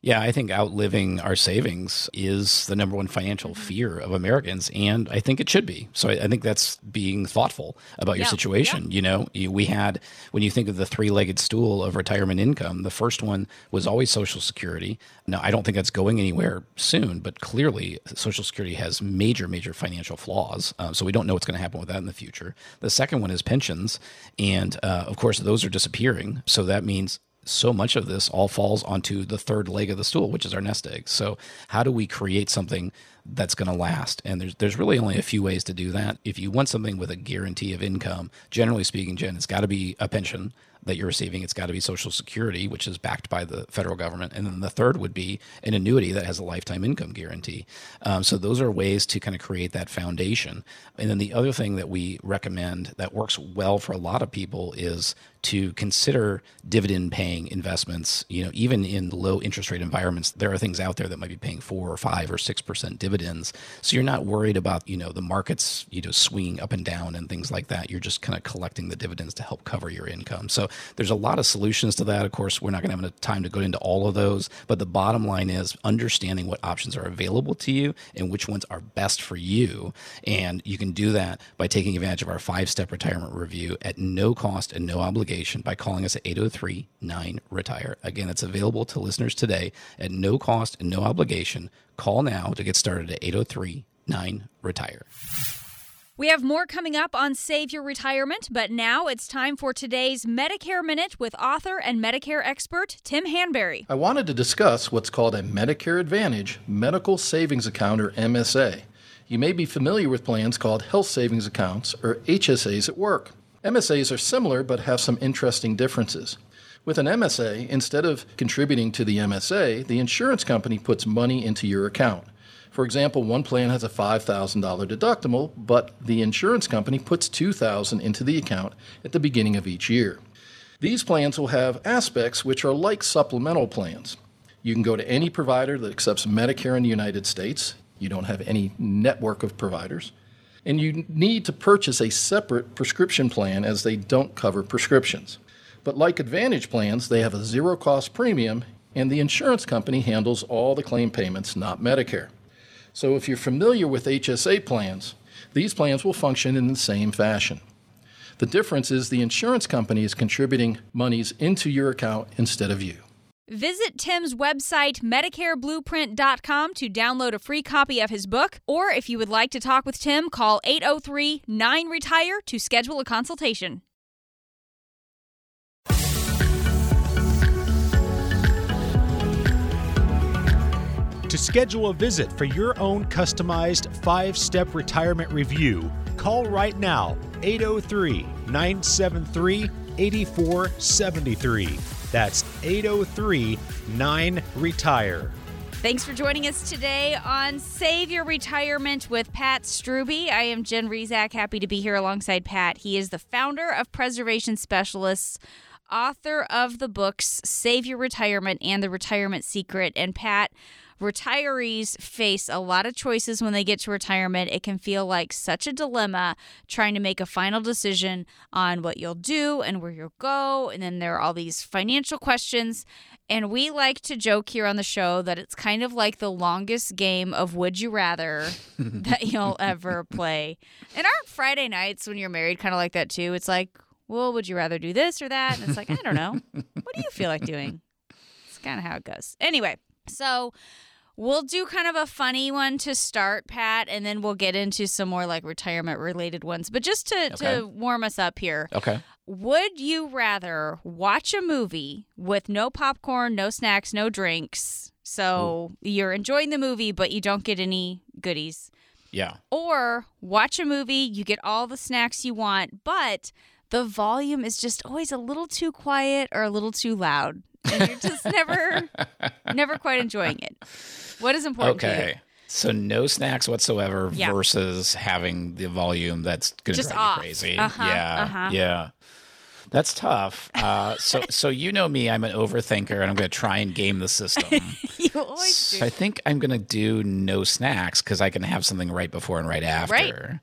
Yeah, I think outliving our savings is the number one financial mm-hmm. fear of Americans, and I think it should be. So I, I think that's being thoughtful about your yeah, situation. Yeah. You know, we had when you think of the three-legged stool of retirement income, the first one was always Social Security. Now, I don't think that's going anywhere soon, but clearly Social Security has major, major financial flaws. Uh, so we don't know what's going to happen with that in the future. The second one is pensions, and uh, of course those are disappearing. So that means so much of this all falls onto the third leg of the stool, which is our nest egg. So, how do we create something that's going to last? And there's there's really only a few ways to do that. If you want something with a guarantee of income, generally speaking, Jen, it's got to be a pension that you're receiving. It's got to be Social Security, which is backed by the federal government, and then the third would be an annuity that has a lifetime income guarantee. Um, so those are ways to kind of create that foundation. And then the other thing that we recommend that works well for a lot of people is to consider dividend paying investments. You know, even in low interest rate environments, there are things out there that might be paying four or five or six percent dividends. So you're not worried about you know the markets you know swinging up and down and things like that. You're just kind of collecting the dividends to help cover your income. So there's a lot of solutions to that. Of course, we're not going to have enough time to go into all of those, but the bottom line is understanding what options are available to you and which ones are best for you. And you can do that by taking advantage of our five step retirement review at no cost and no obligation by calling us at 803 9 Retire. Again, it's available to listeners today at no cost and no obligation. Call now to get started at 803 9 Retire. We have more coming up on Save Your Retirement, but now it's time for today's Medicare Minute with author and Medicare expert Tim Hanberry. I wanted to discuss what's called a Medicare Advantage Medical Savings Account or MSA. You may be familiar with plans called Health Savings Accounts or HSAs at work. MSAs are similar but have some interesting differences. With an MSA, instead of contributing to the MSA, the insurance company puts money into your account. For example, one plan has a $5,000 deductible, but the insurance company puts $2,000 into the account at the beginning of each year. These plans will have aspects which are like supplemental plans. You can go to any provider that accepts Medicare in the United States. You don't have any network of providers. And you need to purchase a separate prescription plan as they don't cover prescriptions. But like Advantage plans, they have a zero cost premium, and the insurance company handles all the claim payments, not Medicare. So if you're familiar with HSA plans, these plans will function in the same fashion. The difference is the insurance company is contributing monies into your account instead of you. Visit Tim's website, MedicareBlueprint.com, to download a free copy of his book. Or if you would like to talk with Tim, call 803 9 Retire to schedule a consultation. To schedule a visit for your own customized five step retirement review, call right now 803 973 8473. That's 803 9 Retire. Thanks for joining us today on Save Your Retirement with Pat Strubbe. I am Jen Rizak, happy to be here alongside Pat. He is the founder of Preservation Specialists, author of the books Save Your Retirement and The Retirement Secret. And Pat, retirees face a lot of choices when they get to retirement. It can feel like such a dilemma trying to make a final decision on what you'll do and where you'll go. And then there are all these financial questions. And we like to joke here on the show that it's kind of like the longest game of Would You Rather [laughs] that you'll ever play. And aren't Friday nights when you're married kind of like that too? It's like, well, would you rather do this or that? And it's like, I don't know. What do you feel like doing? It's kind of how it goes. Anyway, so We'll do kind of a funny one to start, Pat, and then we'll get into some more like retirement related ones. But just to, Okay. to warm us up here, Okay. would you rather watch a movie with no popcorn, no snacks, no drinks? So you're enjoying the movie, but you don't get any goodies. Yeah. Or watch a movie, you get all the snacks you want, but the volume is just always a little too quiet or a little too loud. And you're just never, [laughs] never quite enjoying it. What is important to you? Okay. So no snacks whatsoever Yeah. versus having the volume that's going to drive off. you crazy. Uh-huh, yeah. uh-huh. Yeah. That's tough. Uh, so, so you know me, I'm an overthinker, and I'm going to try and game the system. [laughs] You always So do. I think I'm going to do no snacks because I can have something right before and right after. Right.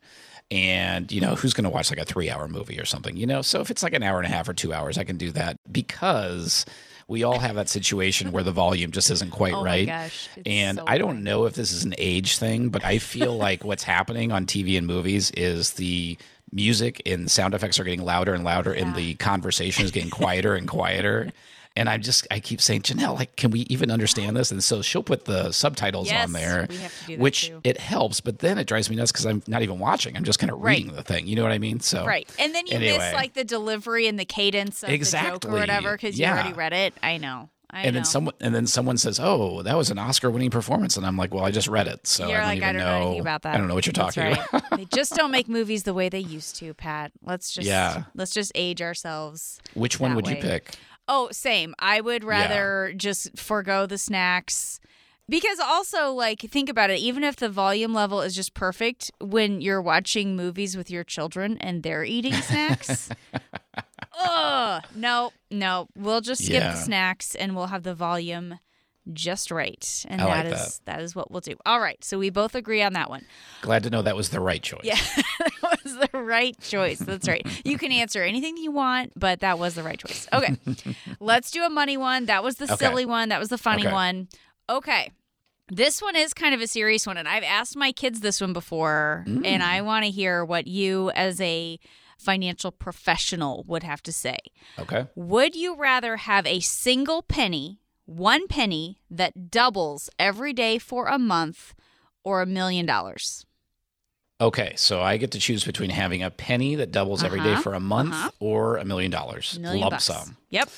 And, you know, who's going to watch like a three hour movie or something? You know, so if it's like an hour and a half or two hours, I can do that because we all have that situation where the volume just isn't quite Oh right. gosh, and so I don't know if this is an age thing, but I feel [laughs] like what's happening on TV and movies is the music and sound effects are getting louder and louder, and the conversation is getting quieter and quieter. [laughs] And I'm just, I keep saying, Janelle, like, can we even understand this? And so she'll put the subtitles Yes, on there, we have to do that which too. it helps. But then it drives me nuts because I'm not even watching. I'm just kind of Right. reading the thing. You know what I mean? So Right. And then you miss like the delivery and the cadence of the joke or whatever because you already read it. I know. I and know. then someone, and then someone says, "Oh, that was an Oscar-winning performance," and I'm like, "Well, I just read it, so You're I don't like, even I don't know. know. about that. I don't know what you're That's talking right. about." they just don't make movies the way they used to, Pat. Let's [laughs] just Yeah. let's just age ourselves. Which one would you pick? Oh, same. I would rather just forego the snacks. Because also, like, think about it. Even if the volume level is just perfect when you're watching movies with your children and they're eating snacks, [laughs] ugh, no, no. We'll just skip Yeah. the snacks and we'll have the volume just right. And like that is that is what we'll do. All right. So we both agree on that one. Glad to know that was the right choice. Yeah, [laughs] that was the right choice. That's right. [laughs] You can answer anything you want, but that was the right choice. Okay, [laughs] let's do a money one. That was the Okay. silly one. That was the funny Okay. one. Okay. This one is kind of a serious one, and I've asked my kids this one before, and I Mm. want to hear what you, as a financial professional, would have to say. Okay. Would you rather have a single penny, one penny, that doubles every day for a month, or a million dollars? Okay. So I get to choose between having a penny that doubles every day Uh-huh, for a month uh-huh. or a million dollars lump bucks. sum. Yep.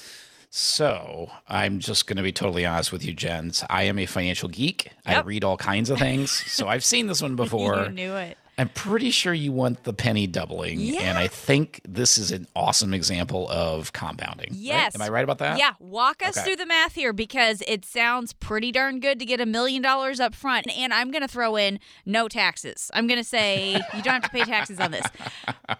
So I'm just going to be totally honest with you, Jens. I am a financial geek. I read all kinds of things. [laughs] so I've seen this one [laughs] before. You knew it. I'm pretty sure you want the penny doubling. Yeah. And I think this is an awesome example of compounding. right? Yes. Am I right about that? Yeah. Walk us Okay. through the math here because it sounds pretty darn good to get a million dollars up front. And I'm going to throw in no taxes. I'm going to say you don't have to pay taxes on this. [laughs]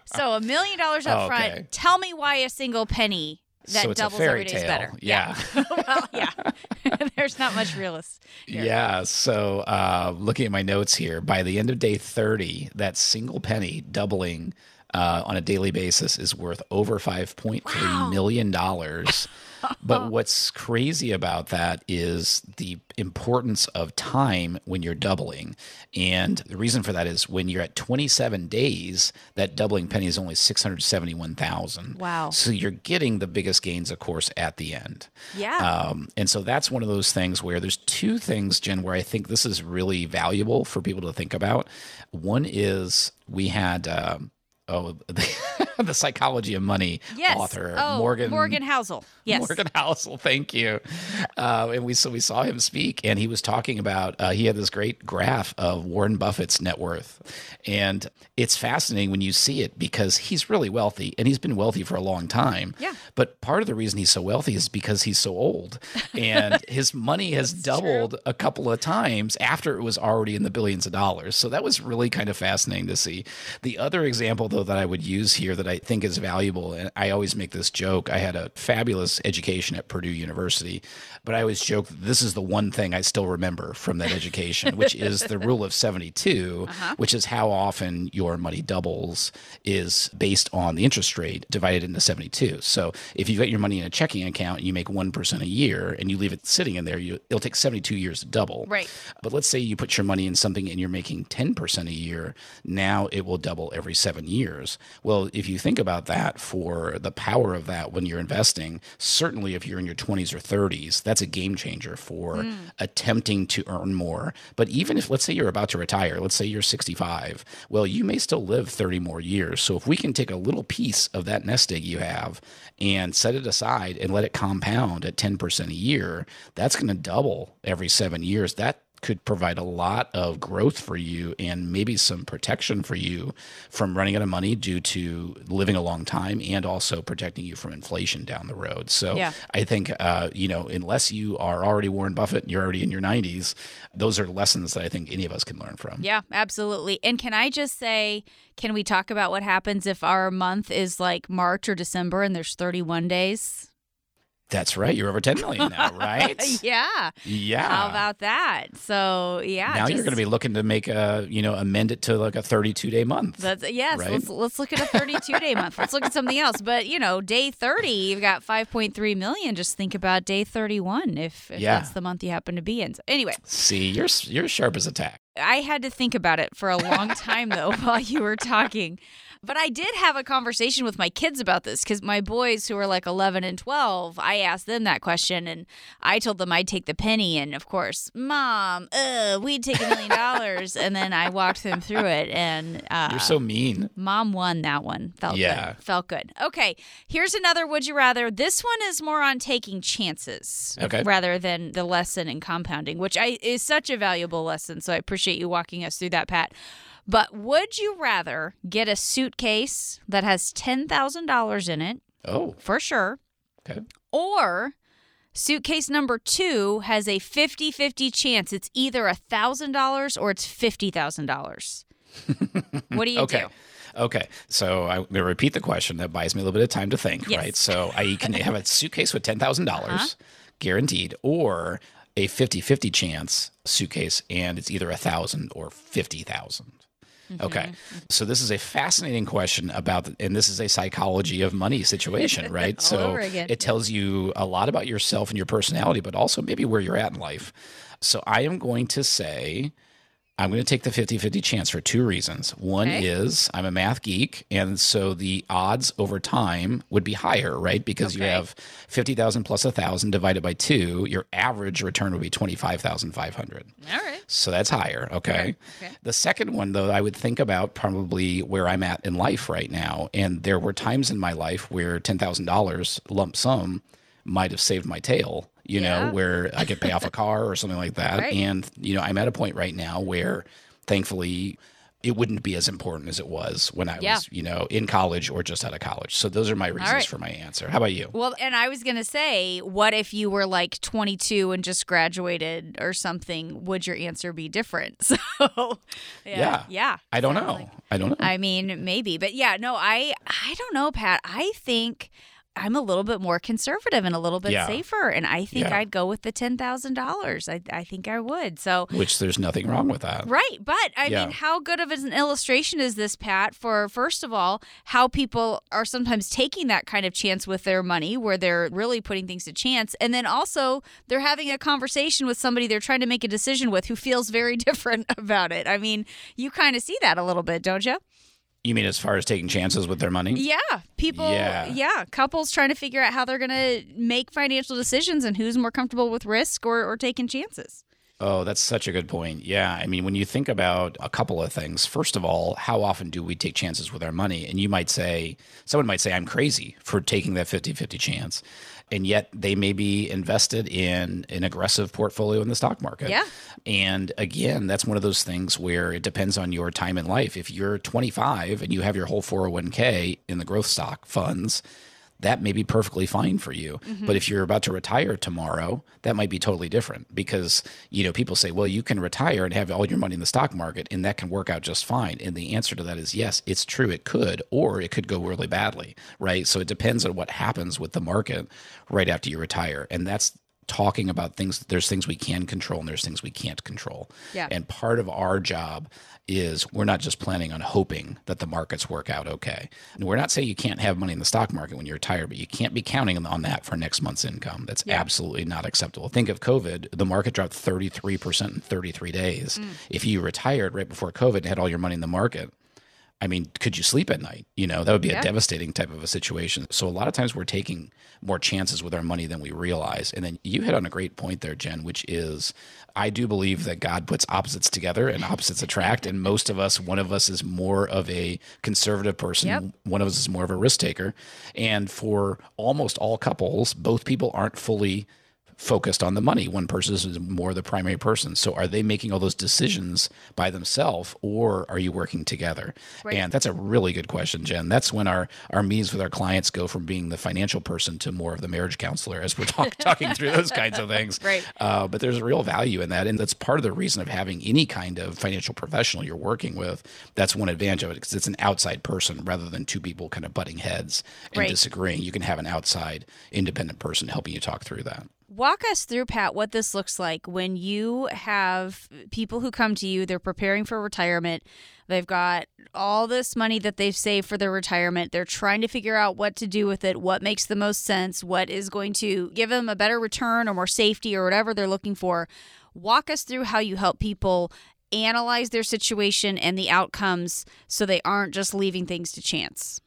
So a million dollars up okay. front. Tell me why a single penny that so it's doubles every day is better. Yeah. [laughs] well, yeah. [laughs] There's not much realist. here. Yeah. So, uh, looking at my notes here, by the end of day 30, that single penny doubling uh, on a daily basis is worth over $5.3 million. But what's crazy about that is the importance of time when you're doubling. And the reason for that is when you're at 27 days, that doubling penny is only 671,000. Wow. So you're getting the biggest gains, of course, at the end. Yeah. Um, and so that's one of those things where there's two things, Jen, where I think this is really valuable for people to think about. One is we had. Um, oh, the, [laughs] the psychology of money yes. author oh, Morgan Morgan Housel. Yes. Morgan Housel, thank you. Uh, and we so we saw him speak, and he was talking about uh, he had this great graph of Warren Buffett's net worth, and it's fascinating when you see it because he's really wealthy, and he's been wealthy for a long time. Yeah. But part of the reason he's so wealthy is because he's so old, and [laughs] his money has doubled true. a couple of times after it was already in the billions of dollars. So that was really kind of fascinating to see. The other example, that I would use here that I think is valuable, and I always make this joke. I had a fabulous education at Purdue University, but I always joke that this is the one thing I still remember from that education, which is the rule of 72, [laughs] Uh-huh. which is how often your money doubles is based on the interest rate divided into 72. So if you've got your money in a checking account and you make 1% a year and you leave it sitting in there, you, it'll take 72 years to double. Right. But let's say you put your money in something and you're making 10% a year, now it will double every seven years. Well, if you think about that for the power of that when you're investing, certainly if you're in your 20s or 30s, that's a game changer for mm. attempting to earn more. But even if, let's say, you're about to retire, let's say you're 65, well, you may still live 30 more years. So if we can take a little piece of that nest egg you have and set it aside and let it compound at 10% a year, that's going to double every seven years. That could provide a lot of growth for you and maybe some protection for you from running out of money due to living a long time and also protecting you from inflation down the road. So Yeah. I think, uh, you know, unless you are already Warren Buffett and you're already in your 90s, those are lessons that I think any of us can learn from. Yeah, absolutely. And can I just say, can we talk about what happens if our month is like March or December and there's 31 days? That's right. You're over 10 million now, [laughs] right? yeah. Yeah. How about that? So, yeah. now you're going to be looking to make a, you know, amend it to like a 32 day month. That's yes. right? Let's let's look at a 32 day month. Let's look at something else. But you know, day 30, you've got 5.3 million. Just think about day 31 if, if Yeah. that's the month you happen to be in. So anyway, See, you're you're sharp as a tack. I had to think about it for a long time though [laughs] while you were talking. But I did have a conversation with my kids about this because my boys, who are like 11 and 12, I asked them that question and I told them I'd take the penny. And of course, mom, uh, we'd take a million dollars. And then I walked them through it. And uh, You're so mean. Mom won that one. Felt Yeah. good. Felt good. Okay. Here's another would you rather. This one is more on taking chances Okay. rather than the lesson in compounding, which I is such a valuable lesson. So I appreciate you walking us through that, Pat. But would you rather get a suitcase that has $10,000 in it Oh, for sure okay. or suitcase number 2 has a 50-50 chance it's either $1,000 or it's $50,000? [laughs] what do you okay. do? Okay. So I'm going to repeat the question. That buys me a little bit of time to think, Yes. right? So I can have a suitcase with $10,000 uh-huh. guaranteed or a 50 50 chance suitcase and it's either a 1000 or 50,000. Okay. So this is a fascinating question about, and this is a psychology of money situation, [laughs] right? So it tells you a lot about yourself and your personality, but also maybe where you're at in life. So I am going to say, I'm going to take the 50 50 chance for two reasons. One Okay. is I'm a math geek, and so the odds over time would be higher, right? Because you have 50,000 plus 1,000 divided by two, your average return would be 25,500. All right. So that's higher. Okay. Okay. The second one, though, I would think about probably where I'm at in life right now. And there were times in my life where $10,000 lump sum might have saved my tail, you Yeah. know, where I could pay off a [laughs] car or something like that. Right. And, you know, I'm at a point right now where thankfully it wouldn't be as important as it was when I Yeah. was, you know, in college or just out of college. So those are my reasons right. for my answer. How about you? Well, and I was going to say, what if you were like 22 and just graduated or something? Would your answer be different? [laughs] So, yeah. Yeah. Yeah. I don't know. like- I don't know. I mean, maybe. But yeah, no, I I don't know, Pat. I think I'm a little bit more conservative and a little bit Yeah. safer. And I think Yeah. I'd go with the $10,000. I, I think I would. So, Which there's nothing wrong with that. Right. But I Yeah. mean, how good of an illustration is this, Pat, for first of all, how people are sometimes taking that kind of chance with their money where they're really putting things to chance. And then also, they're having a conversation with somebody they're trying to make a decision with who feels very [laughs] different about it. I mean, you kind of see that a little bit, don't you? You mean as far as taking chances with their money? Yeah, people. Yeah. Yeah. couples trying to figure out how they're going to make financial decisions and who's more comfortable with risk or, or taking chances. Oh, that's such a good point. Yeah. I mean, when you think about a couple of things, first of all, how often do we take chances with our money? And you might say, someone might say, I'm crazy for taking that 50 50 chance. And yet they may be invested in an aggressive portfolio in the stock market. Yeah. And again, that's one of those things where it depends on your time in life. If you're 25 and you have your whole 401k in the growth stock funds, that may be perfectly fine for you. Mm-hmm. But if you're about to retire tomorrow, that might be totally different because, you know, people say, well, you can retire and have all your money in the stock market and that can work out just fine. And the answer to that is yes, it's true. It could, or it could go really badly, right? So it depends on what happens with the market right after you retire. And that's talking about things there's things we can control and there's things we can't control. Yeah. And part of our job is we're not just planning on hoping that the markets work out okay. And we're not saying you can't have money in the stock market when you're retired, but you can't be counting on that for next month's income. That's Yeah. absolutely not acceptable. Think of COVID, the market dropped 33% in 33 days. Mm. If you retired right before COVID and had all your money in the market, I mean, could you sleep at night? You know, that would be Yeah. a devastating type of a situation. So a lot of times we're taking more chances with our money than we realize. And then you hit on a great point there, Jen, which is I do believe that God puts opposites together and opposites attract. And most of us, one of us is more of a conservative person, Yep. one of us is more of a risk taker. And for almost all couples, both people aren't fully focused on the money. One person is more the primary person. So are they making all those decisions by themselves or are you working together? Right. And that's a really good question, Jen. That's when our, our meetings with our clients go from being the financial person to more of the marriage counselor as we're talk, [laughs] talking through those kinds of things. Right. Uh, but there's a real value in that. And that's part of the reason of having any kind of financial professional you're working with. That's one advantage of it because it's an outside person rather than two people kind of butting heads and Right. disagreeing. You can have an outside independent person helping you talk through that. Walk us through, Pat, what this looks like when you have people who come to you, they're preparing for retirement. They've got all this money that they've saved for their retirement. They're trying to figure out what to do with it, what makes the most sense, what is going to give them a better return or more safety or whatever they're looking for. Walk us through how you help people analyze their situation and the outcomes so they aren't just leaving things to chance.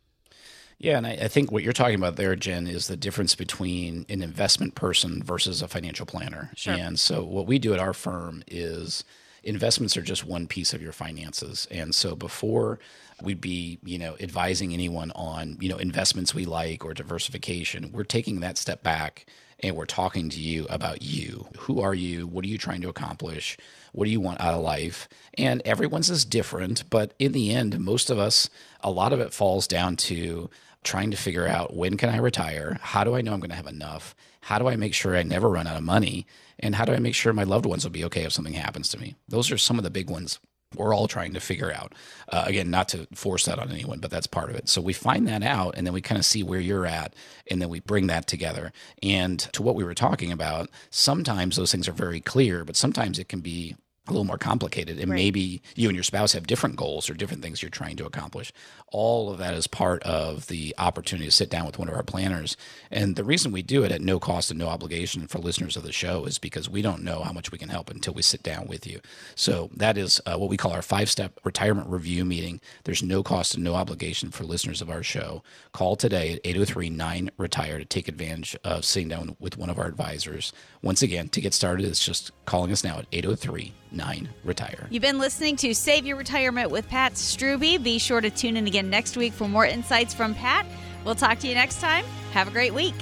Yeah, and I, I think what you're talking about there, Jen, is the difference between an investment person versus a financial planner. Sure. And so what we do at our firm is investments are just one piece of your finances. And so before we'd be, you know, advising anyone on, you know, investments we like or diversification, we're taking that step back and we're talking to you about you. Who are you? What are you trying to accomplish? What do you want out of life? And everyone's is different, but in the end, most of us, a lot of it falls down to trying to figure out when can I retire? How do I know I'm going to have enough? How do I make sure I never run out of money? And how do I make sure my loved ones will be okay if something happens to me? Those are some of the big ones we're all trying to figure out. Uh, again, not to force that on anyone, but that's part of it. So we find that out and then we kind of see where you're at and then we bring that together. And to what we were talking about, sometimes those things are very clear, but sometimes it can be a little more complicated and Right. maybe you and your spouse have different goals or different things you're trying to accomplish. All of that is part of the opportunity to sit down with one of our planners. And the reason we do it at no cost and no obligation for listeners of the show is because we don't know how much we can help until we sit down with you. So that is uh, what we call our five step retirement review meeting. There's no cost and no obligation for listeners of our show. Call today at 803 9 retire to take advantage of sitting down with one of our advisors. Once again to get started it's just calling us now at 803 9 retire You've been listening to Save Your Retirement with Pat Strubbe. Be sure to tune in again next week for more insights from Pat. We'll talk to you next time. Have a great week.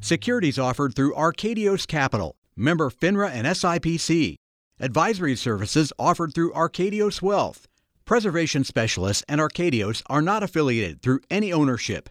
Securities offered through Arkadios Capital, member FINRA and SIPC. Advisory services offered through Arkadios Wealth. Preservation Specialists and Arkadios are not affiliated through any ownership.